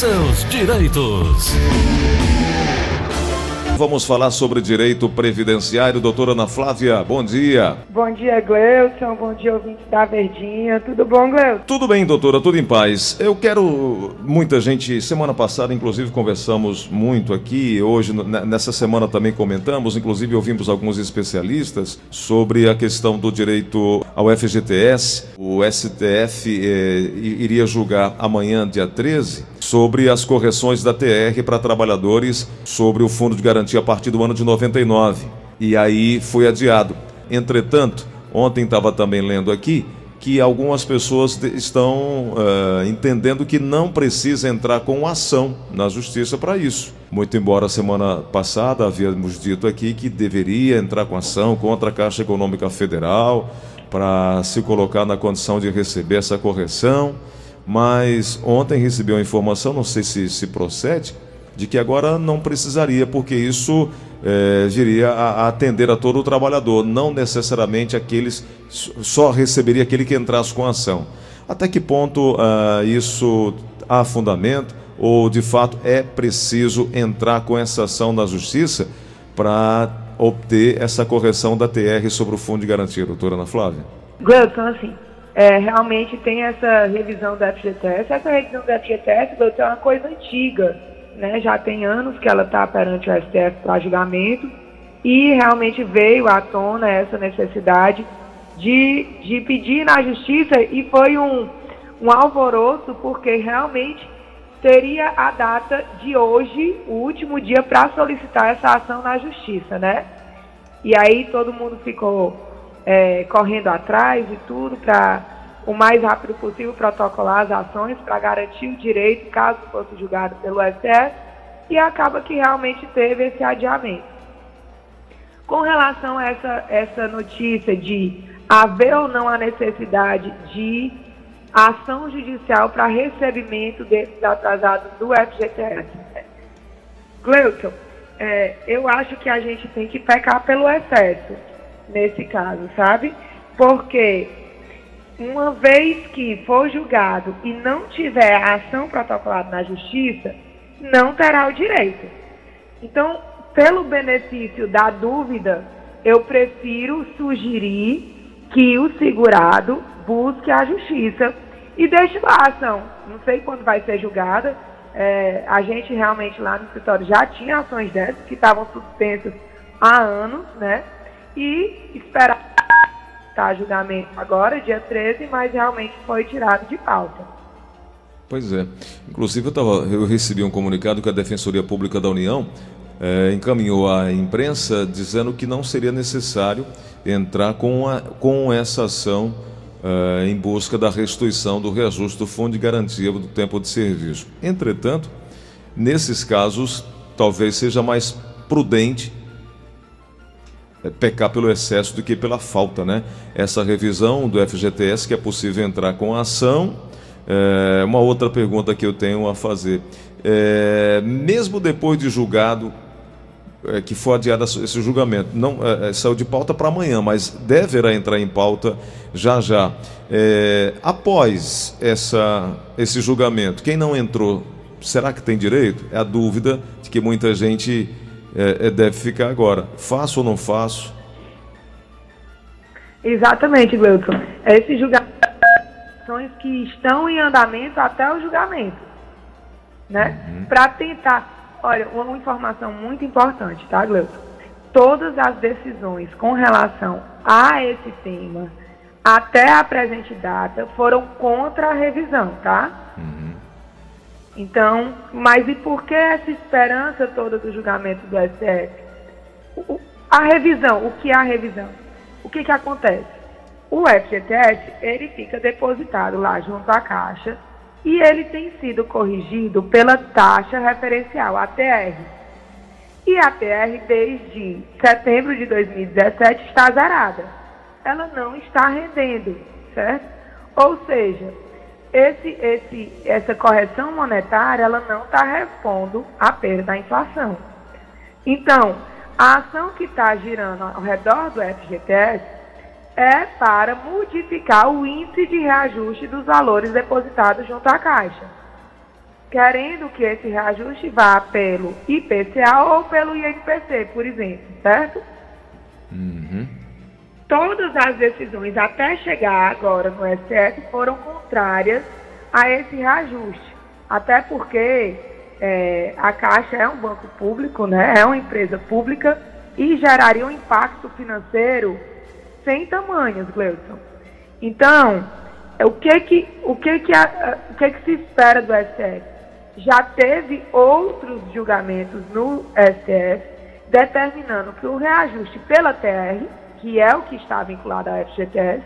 seus direitos vamos falar sobre direito previdenciário. Doutora Ana Flávia, bom dia. Bom dia, Gleuson. Bom dia, ouvintes da Verdinha. Tudo bom, Gleuson? Tudo bem, doutora, tudo em paz. Eu quero. Muita gente, semana passada, inclusive, conversamos muito aqui. Hoje, nessa semana também comentamos, inclusive ouvimos alguns especialistas sobre a questão do direito ao FGTS. O STF eh, iria julgar amanhã, dia 13, sobre as correções da TR para trabalhadores sobre o Fundo de Garantia a partir do ano de 99. E aí foi adiado. Entretanto, ontem estava também lendo aqui que algumas pessoas estão uh, entendendo que não precisa entrar com ação na justiça para isso. Muito embora semana passada havíamos dito aqui que deveria entrar com ação contra a Caixa Econômica Federal para se colocar na condição de receber essa correção, mas ontem recebeu a informação, não sei se se procede, de que agora não precisaria, porque isso é, viria a, atender a todo o trabalhador, não necessariamente aqueles, só receberia aquele que entrasse com a ação. Até que ponto uh, isso há fundamento, ou de fato é preciso entrar com essa ação na justiça para obter essa correção da TR sobre o fundo de garantia, doutora Ana Flávia? Gleuton, assim, é, realmente tem essa revisão da FGTS. Essa revisão da FGTS, Gleuton, é uma coisa antiga né, já tem anos que ela está perante o STF para julgamento, e realmente veio à tona essa necessidade de, de pedir na justiça, e foi um, um alvoroço, porque realmente seria a data de hoje, o último dia para solicitar essa ação na justiça, né? E aí todo mundo ficou é, correndo atrás e tudo para o mais rápido possível protocolar as ações para garantir o direito, caso fosse julgado pelo STF, e acaba que realmente teve esse adiamento. Com relação a essa, essa notícia de haver ou não a necessidade de ação judicial para recebimento desses atrasados do FGTS. Gleuton, é, eu acho que a gente tem que pecar pelo excesso nesse caso, sabe? Porque uma vez que for julgado e não tiver a ação protocolada na justiça, não terá o direito. Então, pelo benefício da dúvida, eu prefiro sugerir que o segurado busque a justiça e deixe lá a ação. Não sei quando vai ser julgada. É, a gente realmente lá no escritório já tinha ações dessas que estavam suspensas há anos, né? E esperar tá, julgamento agora, dia 13, mas realmente foi tirado de pauta. Pois é. Inclusive, eu, tava, eu recebi um comunicado que a Defensoria Pública da União é, encaminhou à imprensa dizendo que não seria necessário entrar com, a, com essa ação é, em busca da restituição do reajuste do Fundo de Garantia do Tempo de Serviço. Entretanto, nesses casos, talvez seja mais prudente pecar pelo excesso do que pela falta, né? Essa revisão do FGTS que é possível entrar com a ação. É, uma outra pergunta que eu tenho a fazer. É, mesmo depois de julgado, é, que for adiado esse julgamento, não é, é, saiu de pauta para amanhã, mas deverá entrar em pauta já já. É, após essa, esse julgamento, quem não entrou, será que tem direito? É a dúvida de que muita gente é, é, deve ficar agora. Faço ou não faço? Exatamente, Gleuton. Esses julgamentos que estão em andamento até o julgamento. Né? Uhum. Para tentar. Olha, uma informação muito importante, tá, Gleuton? Todas as decisões com relação a esse tema, até a presente data, foram contra a revisão, tá? Uhum. Então, mas e por que essa esperança toda do julgamento do STF? a revisão, o que é a revisão? O que, que acontece? O FGTS, ele fica depositado lá junto à Caixa e ele tem sido corrigido pela taxa referencial, a TR. E a TR, desde setembro de 2017, está zerada. Ela não está rendendo, certo? Ou seja, esse, esse, essa correção monetária ela não está repondo a perda da inflação. Então, a ação que está girando ao redor do FGTS é para modificar o índice de reajuste dos valores depositados junto à Caixa. querendo que esse reajuste vá pelo IPCA ou pelo INPC, por exemplo, certo? Uhum. Todas as decisões até chegar agora no STF foram contrárias a esse reajuste. Até porque é, a Caixa é um banco público, né? é uma empresa pública e geraria um impacto financeiro sem tamanhos, Gleudson. Então, o que que, o que, que, a, o que, que se espera do STF? Já teve outros julgamentos no STF determinando que o reajuste pela TR, que é o que está vinculado à FGTS,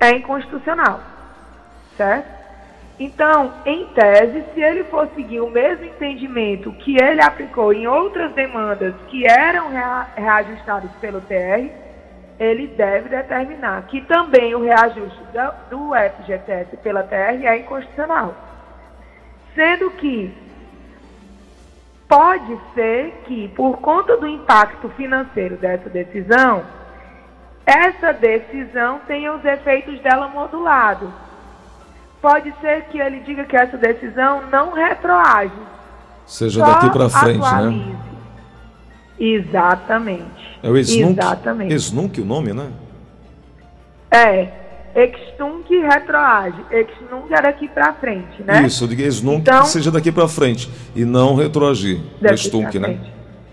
é inconstitucional. Certo? Então, em tese, se ele for seguir o mesmo entendimento que ele aplicou em outras demandas que eram reajustadas pelo TR, ele deve determinar que também o reajuste do FGTS pela TR é inconstitucional. Sendo que pode ser que, por conta do impacto financeiro dessa decisão, essa decisão tenha os efeitos dela modulados pode ser que ele diga que essa decisão não retroage. Seja daqui para frente, né? atualize. né? Exatamente. É o Exnunc, Exatamente. Exnunc o nome, né? É. Extunc retroage. Exnunc é daqui para frente, né? Isso, eu digo Exnunc então, que seja daqui para frente e não retroagir. Extunc, né?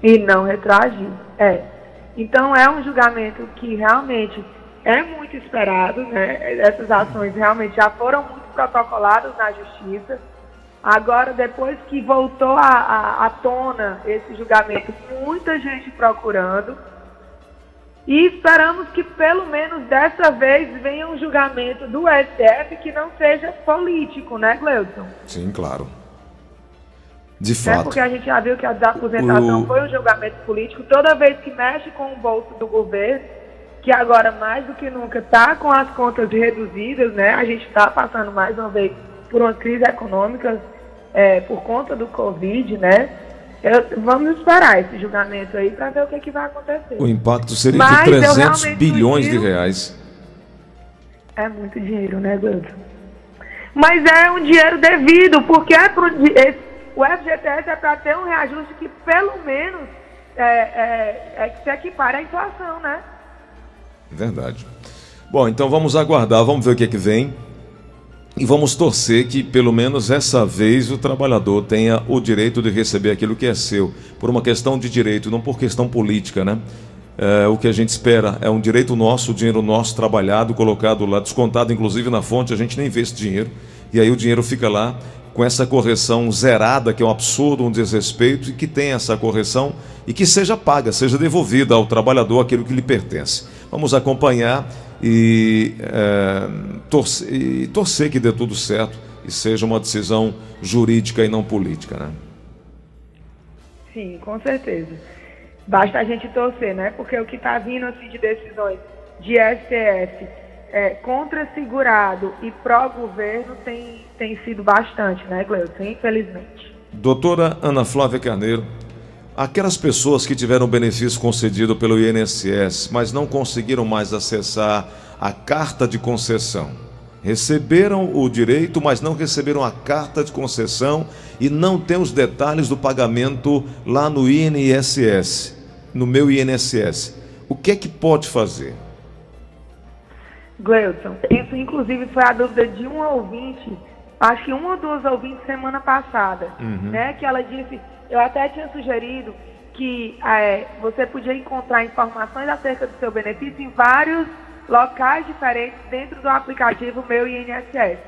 E não retroagir, é. Então é um julgamento que realmente é muito esperado, né? Essas ações realmente já foram muito protocolados na justiça. Agora, depois que voltou à tona esse julgamento, muita gente procurando. E esperamos que pelo menos dessa vez venha um julgamento do STF que não seja político, né, Gleudson? Sim, claro. De é fato. É porque a gente já viu que a desaposentação o... foi um julgamento político. Toda vez que mexe com o bolso do governo, que agora mais do que nunca está com as contas reduzidas, né? A gente está passando mais uma vez por uma crise econômica é, por conta do Covid, né? Eu, vamos esperar esse julgamento aí para ver o que, que, vai acontecer. O impacto seria Mas de 300 bilhões de reais. É muito dinheiro, né, Gleudson? Mas é um dinheiro devido, porque é pro, esse, o FGTS é para ter um reajuste que pelo menos é, é, é que se equipare à inflação, né? Verdade. Bom, então vamos aguardar, vamos ver o que é que vem. E vamos torcer que, pelo menos essa vez, o trabalhador tenha o direito de receber aquilo que é seu, por uma questão de direito, não por questão política, né? É, o que a gente espera é um direito nosso, o dinheiro nosso trabalhado, colocado lá, descontado inclusive na fonte, a gente nem vê esse dinheiro, e aí o dinheiro fica lá com essa correção zerada, que é um absurdo, um desrespeito, e que tenha essa correção e que seja paga, seja devolvida ao trabalhador aquilo que lhe pertence. Vamos acompanhar e, é, torcer, e torcer que dê tudo certo e seja uma decisão jurídica e não política, né? Sim, com certeza. Basta a gente torcer, né? Porque o que está vindo assim, de decisões de STF é, contra segurado e pró-governo tem, tem sido bastante, né, Gleuton? Infelizmente. Doutora Ana Flávia Carneiro, Aquelas pessoas que tiveram benefício concedido pelo INSS, mas não conseguiram mais acessar a carta de concessão, receberam o direito, mas não receberam a carta de concessão e não têm os detalhes do pagamento lá no INSS, no meu INSS. O que é que pode fazer? Gleuton, isso inclusive foi a dúvida de um ouvinte, acho que uma ou duas ouvintes semana passada, uhum. né? Que ela disse eu até tinha sugerido que é, você podia encontrar informações acerca do seu benefício em vários locais diferentes dentro do aplicativo Meu INSS.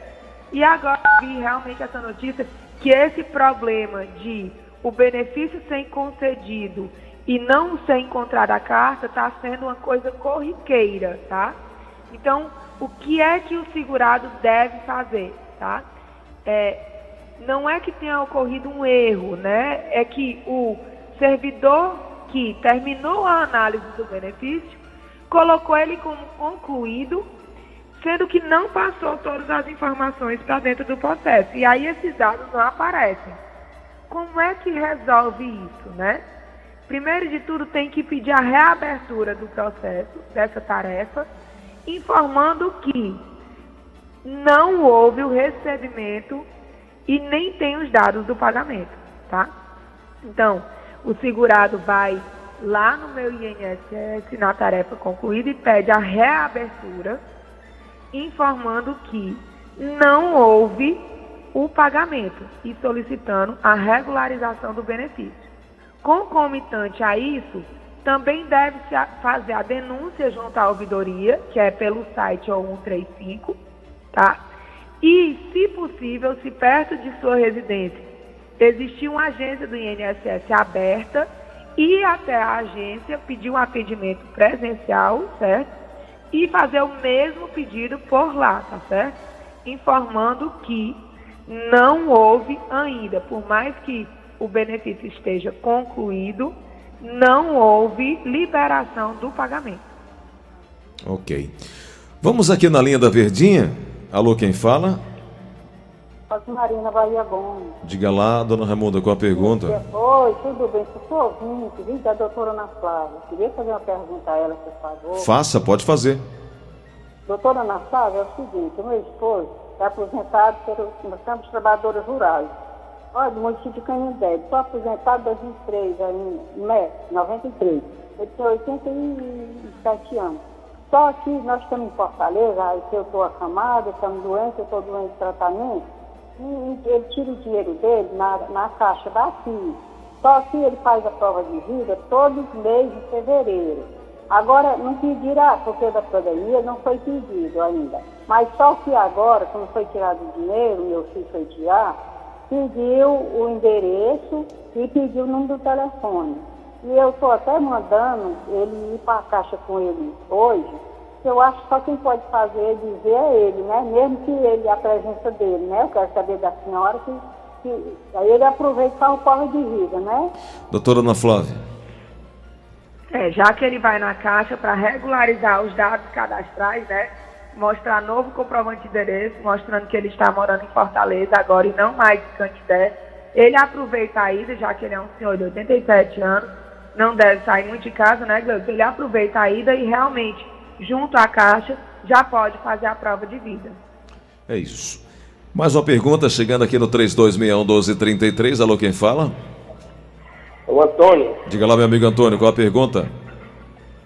E agora vi realmente essa notícia que esse problema de o benefício ser concedido e não ser encontrada a carta está sendo uma coisa corriqueira, tá? Então, o que é que o segurado deve fazer, tá? É, não é que tenha ocorrido um erro, né? É que o servidor que terminou a análise do benefício colocou ele como concluído, sendo que não passou todas as informações para dentro do processo. E aí esses dados não aparecem. Como é que resolve isso, né? Primeiro de tudo, tem que pedir a reabertura do processo, dessa tarefa, informando que não houve o recebimento e nem tem os dados do pagamento, tá? Então, o segurado vai lá no meu INSS na tarefa concluída e pede a reabertura, informando que não houve o pagamento e solicitando a regularização do benefício. Concomitante a isso, também deve se fazer a denúncia junto à ouvidoria, que é pelo site ou 135, tá? E, se possível, se perto de sua residência existir uma agência do INSS aberta, ir até a agência, pedir um atendimento presencial, certo? E fazer o mesmo pedido por lá, tá certo? Informando que não houve ainda, por mais que o benefício esteja concluído, não houve liberação do pagamento. Ok. Vamos aqui na linha da Verdinha. Alô, quem fala? Marina Bahia Gomes. Diga lá, dona Ramunda, com a pergunta. Oi, tudo bem? Eu sou ouvinte, vim da doutora Ana Flávia. Queria fazer uma pergunta a ela, por favor. Faça, pode fazer. Doutora Ana Flávia, é o seguinte, meu esposo é aposentado pelo Campos de Trabalhadores Rurais. Olha, do município de Canindé. Estou aposentado em 2003, ainda, né, 93. Ele tem 87 anos. Só que nós estamos em Fortaleza, aí eu estou acamada, estamos doentes, eu estou doente de tratamento, e ele tira o dinheiro dele na, na caixa daqui. Só que ele faz a prova de vida todos os meses de fevereiro. Agora, não pediram, ah, porque da pandemia não foi pedido ainda. Mas só que agora, quando foi tirado o dinheiro, meu filho foi tirar, pediu o endereço e pediu o número do telefone. E eu estou até mandando ele ir para a caixa com ele hoje. Eu acho que só quem pode fazer é dizer é ele, né? Mesmo que ele, a presença dele, né? Eu quero saber da senhora que, que aí ele aproveita e o corre de vida, né? Doutora Ana Flávia. É, já que ele vai na caixa para regularizar os dados cadastrais, né? Mostrar novo comprovante de endereço, mostrando que ele está morando em Fortaleza agora e não mais em Candidé. Ele aproveita a ida, já que ele é um senhor de 87 anos, não deve sair muito de casa, né, Gleuton? Ele aproveita a ida e realmente, junto à caixa, já pode fazer a prova de vida. É isso. Mais uma pergunta chegando aqui no 3261-1233. Alô, quem fala? O Antônio. Diga lá, meu amigo Antônio, qual a pergunta?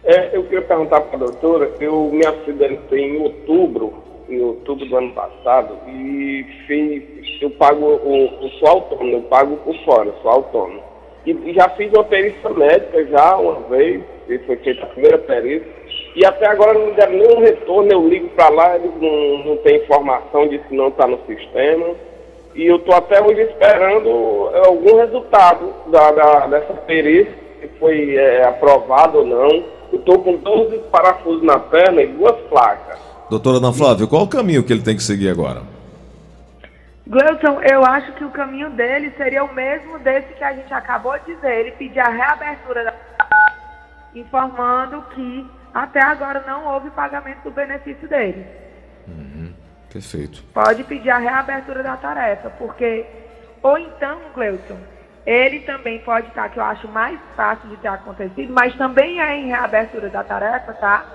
É, eu queria perguntar para a doutora, eu me acidentei em outubro, em outubro do ano passado, e fiz, eu pago o, o sou autônomo, eu pago por fora, sou autônomo. E, já fiz uma perícia médica já uma vez, foi feita a primeira perícia, e até agora não me deram nenhum retorno, eu ligo para lá, eles não, não tem informação de se não está no sistema. E eu estou até hoje esperando algum resultado da, da dessa perícia, se foi é, aprovado ou não. Eu estou com 12 parafusos na perna e duas placas. Doutora Ana Flávia, qual o caminho que ele tem que seguir agora? Gleuton, eu acho que o caminho dele seria o mesmo desse que a gente acabou de dizer. Ele pedir a reabertura da informando que até agora não houve pagamento do benefício dele. Uhum, perfeito. Pode pedir a reabertura da tarefa, porque ou então, Gleuton, ele também pode estar, que eu acho mais fácil de ter acontecido, mas também é em reabertura da tarefa, tá?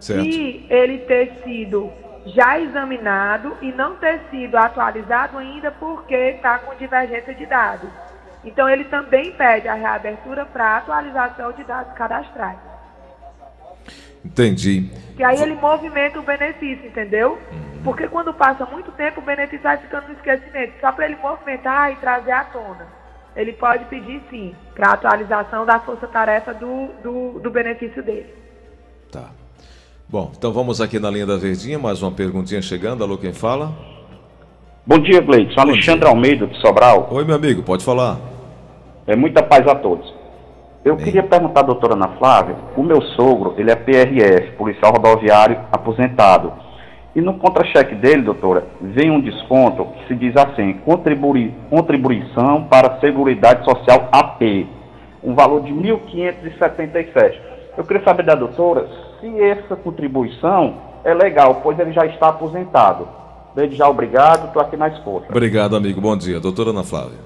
Certo. Se ele ter sido já examinado e não ter sido atualizado ainda porque está com divergência de dados. Então, ele também pede a reabertura para atualização de dados cadastrais. Entendi. Que aí ele movimenta o benefício, entendeu? Uhum. Porque quando passa muito tempo, o benefício vai ficando no esquecimento. Só para ele movimentar e trazer à tona. Ele pode pedir sim, para atualização da força-tarefa do, do, do benefício dele. Tá. Bom, então vamos aqui na linha da Verdinha, mais uma perguntinha chegando. Alô, quem fala? Bom dia, Gleidson. Alexandre dia. Almeida, de Sobral. Oi, meu amigo, pode falar. É muita paz a todos. Eu Bem. queria perguntar à doutora Ana Flávia, o meu sogro, ele é PRF, policial rodoviário aposentado. E no contra-cheque dele, doutora, vem um desconto que se diz assim, contribui, contribuição para a Seguridade Social AP, um valor de 1.577. Eu queria saber da doutora se essa contribuição é legal, pois ele já está aposentado. Desde já, obrigado, estou aqui na escuta. Obrigado, amigo. Bom dia. Doutora Ana Flávia.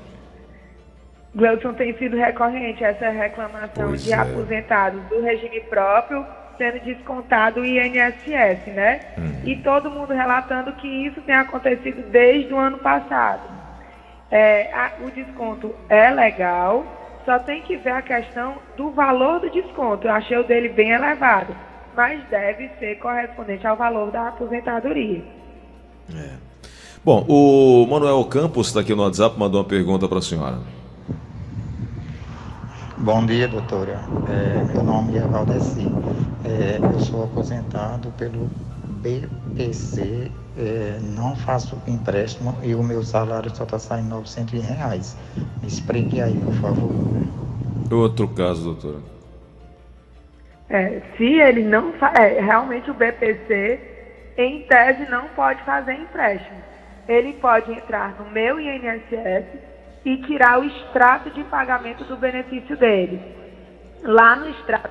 Gleuton tem sido recorrente essa reclamação pois de é. aposentados do regime próprio sendo descontado o INSS, né? E todo mundo relatando que isso tem acontecido desde o ano passado. É, a- o desconto é legal, só tem que ver a questão do valor do desconto. Eu achei o dele bem elevado, mas deve ser correspondente ao valor da aposentadoria. Bom, o Manuel Campos está aqui no WhatsApp, mandou uma pergunta para a senhora. Bom dia, doutora. É, meu nome é Valdeci. É, eu sou aposentado pelo BPC, é, não faço empréstimo e o meu salário só está saindo 900 reais. Me explique aí, por favor. Outro caso, doutora. É, se ele não fa- é, realmente o BPC, em tese, não pode fazer empréstimo. Ele pode entrar no meu INSS e tirar o extrato de pagamento do benefício dele. Lá no extrato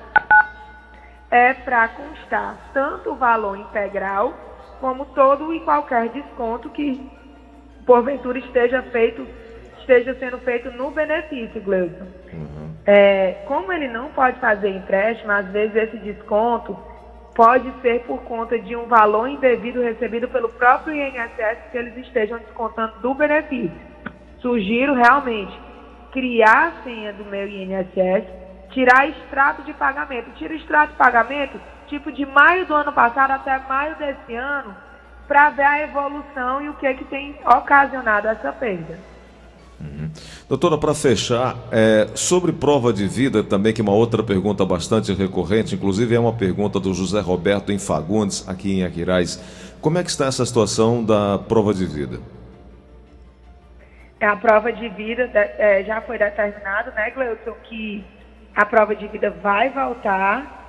é para constar tanto o valor integral como todo e qualquer desconto que porventura esteja feito esteja sendo feito no benefício, Gleison. É, como ele não pode fazer empréstimo, às vezes esse desconto pode ser por conta de um valor indevido recebido pelo próprio INSS que eles estejam descontando do benefício. Sugiro realmente criar a senha do meu INSS, tirar extrato de pagamento. Tira extrato de pagamento tipo de maio do ano passado até maio desse ano para ver a evolução e o que, que tem ocasionado essa perda. Doutora, para fechar, é, sobre prova de vida também, que é uma outra pergunta bastante recorrente, inclusive é uma pergunta do José Roberto em Fagundes, aqui em Aquiraz. Como é que está essa situação da prova de vida? É, A prova de vida é, já foi determinado, né, Gleuton, que a prova de vida vai voltar.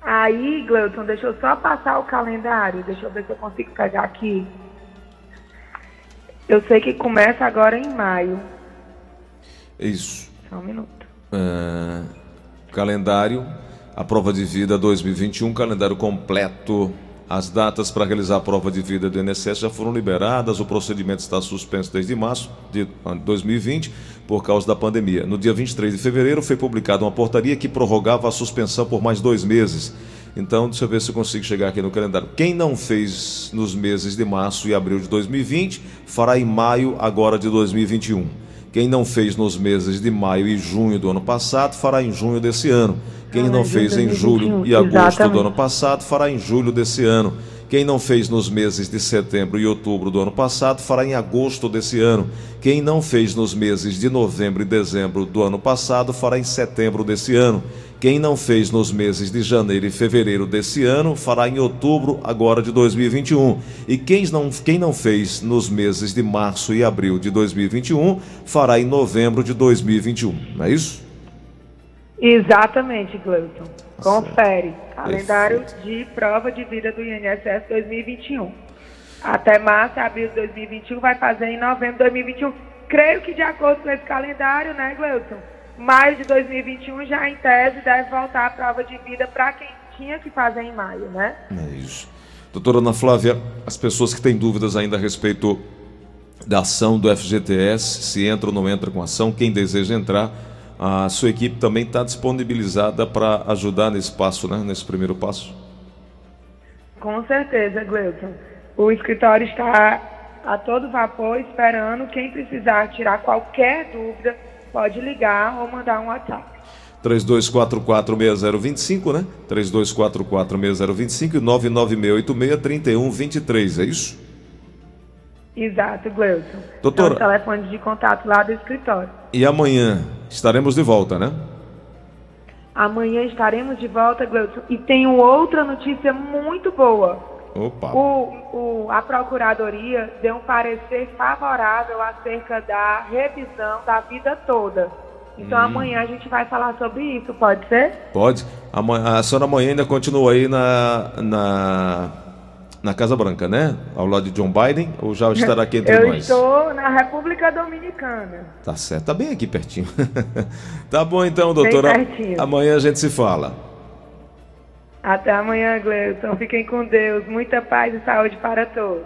Aí, Gleuton, deixa eu só passar o calendário, deixa eu ver se eu consigo pegar aqui. Eu sei que começa agora em maio. Isso. Só um minuto. É, calendário, a prova de vida 2021, calendário completo. As datas para realizar a prova de vida do INSS já foram liberadas, o procedimento está suspenso desde março de 2020 por causa da pandemia. No dia 23 de fevereiro foi publicada uma portaria que prorrogava a suspensão por mais dois meses. Então, deixa eu ver se eu consigo chegar aqui no calendário. Quem não fez nos meses de março e abril de 2020, fará em maio agora de 2021. Quem não fez nos meses de maio e junho do ano passado, fará em junho desse ano. Quem Ah, não fez em 2021, julho e agosto do ano passado, fará em julho desse ano. Quem não fez nos meses de setembro e outubro do ano passado, fará em agosto desse ano. Quem não fez nos meses de novembro e dezembro do ano passado, fará em setembro desse ano. Quem não fez nos meses de janeiro e fevereiro desse ano, fará em outubro agora de 2021. E quem não, quem não fez nos meses de março e abril de 2021, fará em novembro de 2021. Não é isso? Exatamente, Gleuton. Confere. Calendário Perfeito. de prova de vida do INSS 2021. Até março, abril de 2021, vai fazer em novembro de 2021. Creio que de acordo com esse calendário, né, Gleuton? Maio de 2021 já em tese deve voltar a prova de vida para quem tinha que fazer em maio, né? É isso. Doutora Ana Flávia, as pessoas que têm dúvidas ainda a respeito da ação do FGTS, se entra ou não entra com ação, quem deseja entrar, a sua equipe também está disponibilizada para ajudar nesse passo, né? nesse primeiro passo. Com certeza, Gleuton. O escritório está a todo vapor esperando. Quem precisar tirar qualquer dúvida, pode ligar ou mandar um WhatsApp. 32446025, né? 32446025 e 996863123, é isso? Exato, Gleuton. Doutora- São os telefones de contato lá do escritório. E amanhã estaremos de volta, né? Amanhã estaremos de volta, Gleuton. E tenho outra notícia muito boa. Opa. O, o- a Procuradoria deu um parecer favorável acerca da revisão da vida toda. Então amanhã a gente vai falar sobre isso, pode ser? Pode. Amanhã, a senhora amanhã ainda continua aí na, na, na Casa Branca, né? Ao lado de John Biden, ou já estará aqui entre Eu nós? estou na República Dominicana. Tá certo, tá bem aqui pertinho. tá bom então, doutora. pertinho. Amanhã a gente se fala. Até amanhã, Gleuton. Fiquem com Deus. Muita paz e saúde para todos.